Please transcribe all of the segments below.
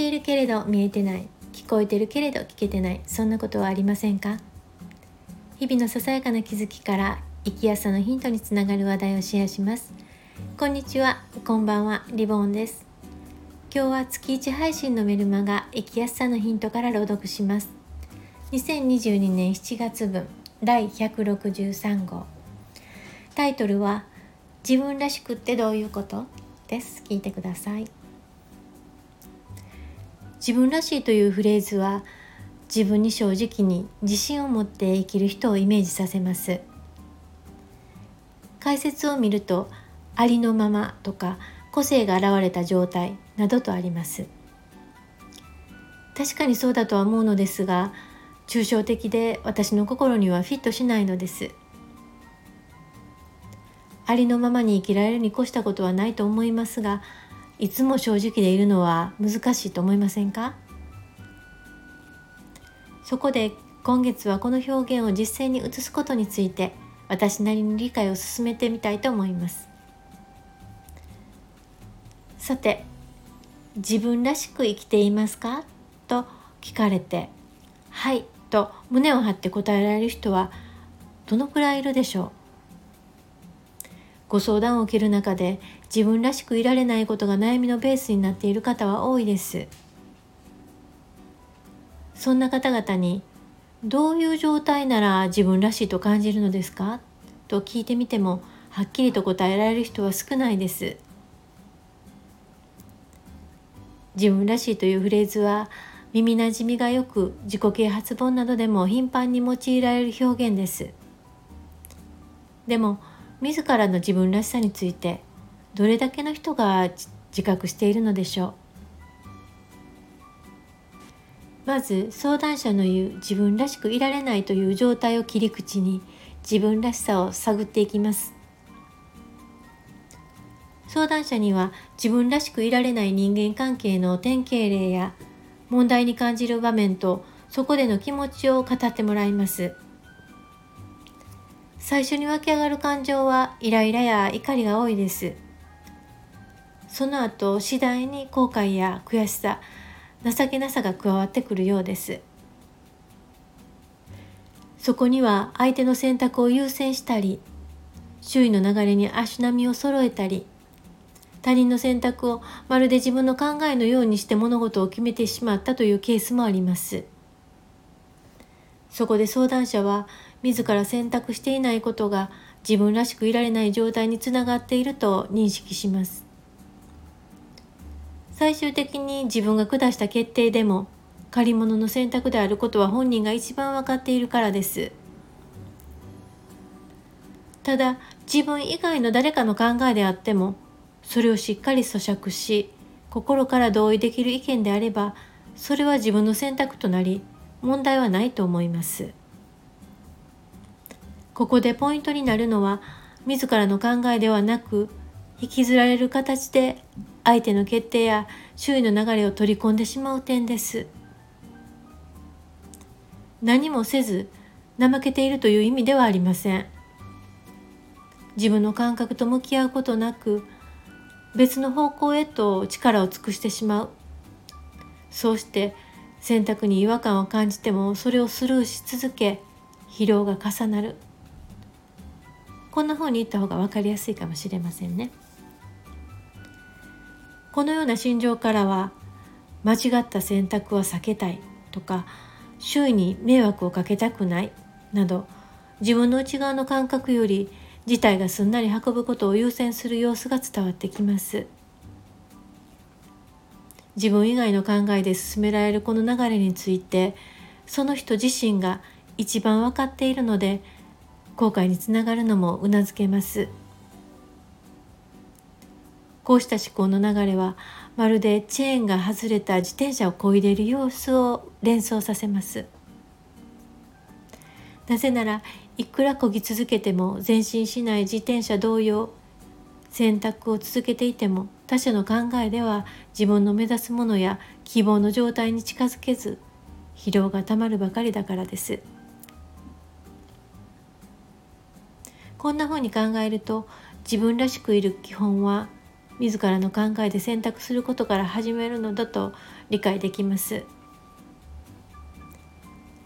ているけれど見えてない。聞こえてるけれど聞けてない。そんなことはありませんか？日々のささやかな気づきから生きやすさのヒントにつながる話題をシェアします。こんにちは。こんばんは。リボンです。今日は月1配信のメルマガ生きやすさのヒントから朗読します。2022年7月分第163号。タイトルは自分らしくってどういうこと？です。聞いてください。自分らしいというフレーズは自分に正直に自信を持って生きる人をイメージさせます。解説を見るとありのままとか個性が現れた状態などとあります。確かにそうだとは思うのですが抽象的で私の心にはフィットしないのです。ありのままに生きられるに越したことはないと思いますがいつも正直でいるのは難しいと思いませんか？そこで今月はこの表現を実践に移すことについて私なりに理解を進めてみたいと思います。さて自分らしく生きていますか？と聞かれてはいと胸を張って答えられる人はどのくらいいるでしょう？ご相談を受ける中で自分らしくいられないことが悩みのベースになっている方は多いです。そんな方々にどういう状態なら自分らしいと感じるのですか？と聞いてみてもはっきりと答えられる人は少ないです。自分らしいというフレーズは耳なじみがよく自己啓発本などでも頻繁に用いられる表現です。でも自らの自分らしさについてどれだけの人が自覚しているのでしょう。まず相談者の言う自分らしくいられないという状態を切り口に自分らしさを探っていきます。相談者には自分らしくいられない人間関係の典型例や問題に感じる場面とそこでの気持ちを語ってもらいます。最初に湧き上がる感情はイライラや怒りが多いです。その後次第に後悔や悔しさ情けなさが加わってくるようです。そこには相手の選択を優先したり周囲の流れに足並みを揃えたり他人の選択をまるで自分の考えのようにして物事を決めてしまったというケースもあります。そこで相談者は自ら選択していないことが自分らしくいられない状態につながっていると認識します。最終的に自分が下した決定でも借り物の選択であることは本人が一番分かっているからです。ただ自分以外の誰かの考えであってもそれをしっかり咀嚼し心から同意できる意見であればそれは自分の選択となり問題はないと思います。ここでポイントになるのは自らの考えではなく引きずられる形で相手の決定や周囲の流れを取り込んでしまう点です。何もせず怠けているという意味ではありません。自分の感覚と向き合うことなく別の方向へと力を尽くしてしまう。そうして選択に違和感を感じてもそれをスルーし続け疲労が重なる。こんな風に言った方が分かりやすいかもしれませんね。このような心情からは間違った選択は避けたいとか周囲に迷惑をかけたくないなど自分の内側の感覚より事態がすんなり運ぶことを優先する様子が伝わってきます。自分以外の考えで進められるこの流れについてその人自身が一番分かっているので後悔につながるのもうなずけます。こうした思考の流れはまるでチェーンが外れた自転車をこいでいる様子を連想させます。なぜならいくら漕ぎ続けても前進しない自転車同様選択を続けていても他者の考えでは自分の目指すものや希望の状態に近づけず疲労がたまるばかりだからです。こんなふうに考えると自分らしくいる基本は自らの考えで選択することから始めるのだと理解できます。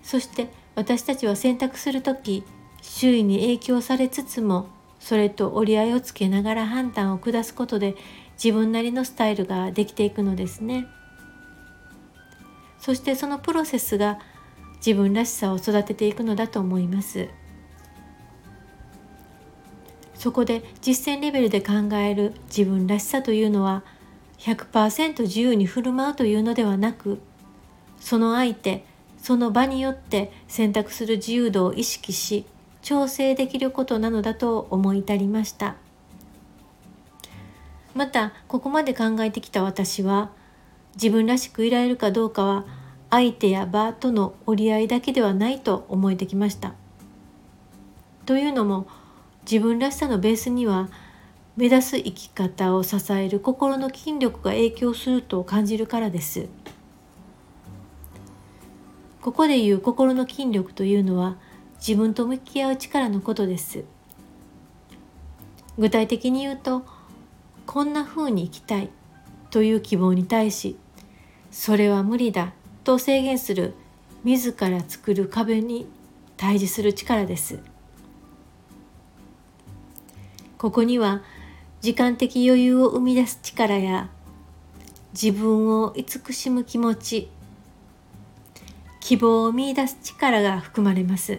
そして私たちは選択する時周囲に影響されつつもそれと折り合いをつけながら判断を下すことで自分なりのスタイルができていくのですね。そしてそのプロセスが自分らしさを育てていくのだと思います。そこで実践レベルで考える自分らしさというのは100%自由に振る舞うというのではなくその相手その場によって選択する自由度を意識し調整できることなのだと思い至りました。またここまで考えてきた私は自分らしくいられるかどうかは相手や場との折り合いだけではないと思えてきました。というのも自分らしさのベースには目指す生き方を支える心の筋力が影響すると感じるからです。ここでいう心の筋力というのは自分と向き合う力のことです。具体的に言うとこんな風に生きたいという希望に対しそれは無理だと制限する自ら作る壁に対峙する力です。ここには時間的余裕を生み出す力や自分を慈しむ気持ち希望を見いだす力が含まれます。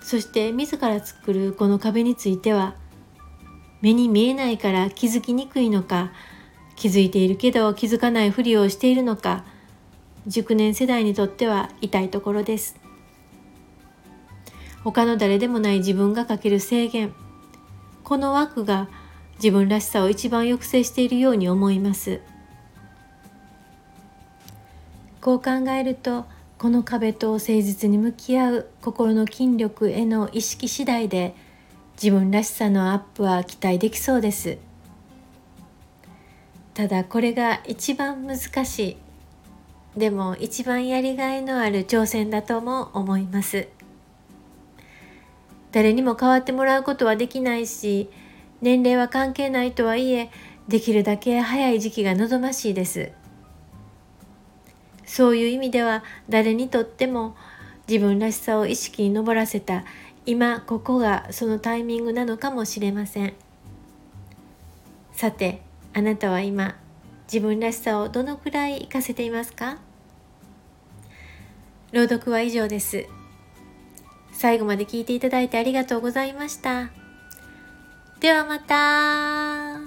そして自ら作るこの壁については目に見えないから気づきにくいのか気づいているけど気づかないふりをしているのか熟年世代にとっては痛いところです。他の誰でもない自分がかける制限。この枠が自分らしさを一番抑制しているように思います。こう考えるとこの壁と誠実に向き合う心の筋力への意識次第で自分らしさのアップは期待できそうです。ただこれが一番難しい。でも一番やりがいのある挑戦だとも思います。誰にも変わってもらうことはできないし年齢は関係ないとはいえできるだけ早い時期が望ましいです。そういう意味では誰にとっても自分らしさを意識に上らせた今ここがそのタイミングなのかもしれません。さてあなたは今自分らしさをどのくらい活かせていますか？朗読は以上です。最後まで聞いていただいてありがとうございました。ではまた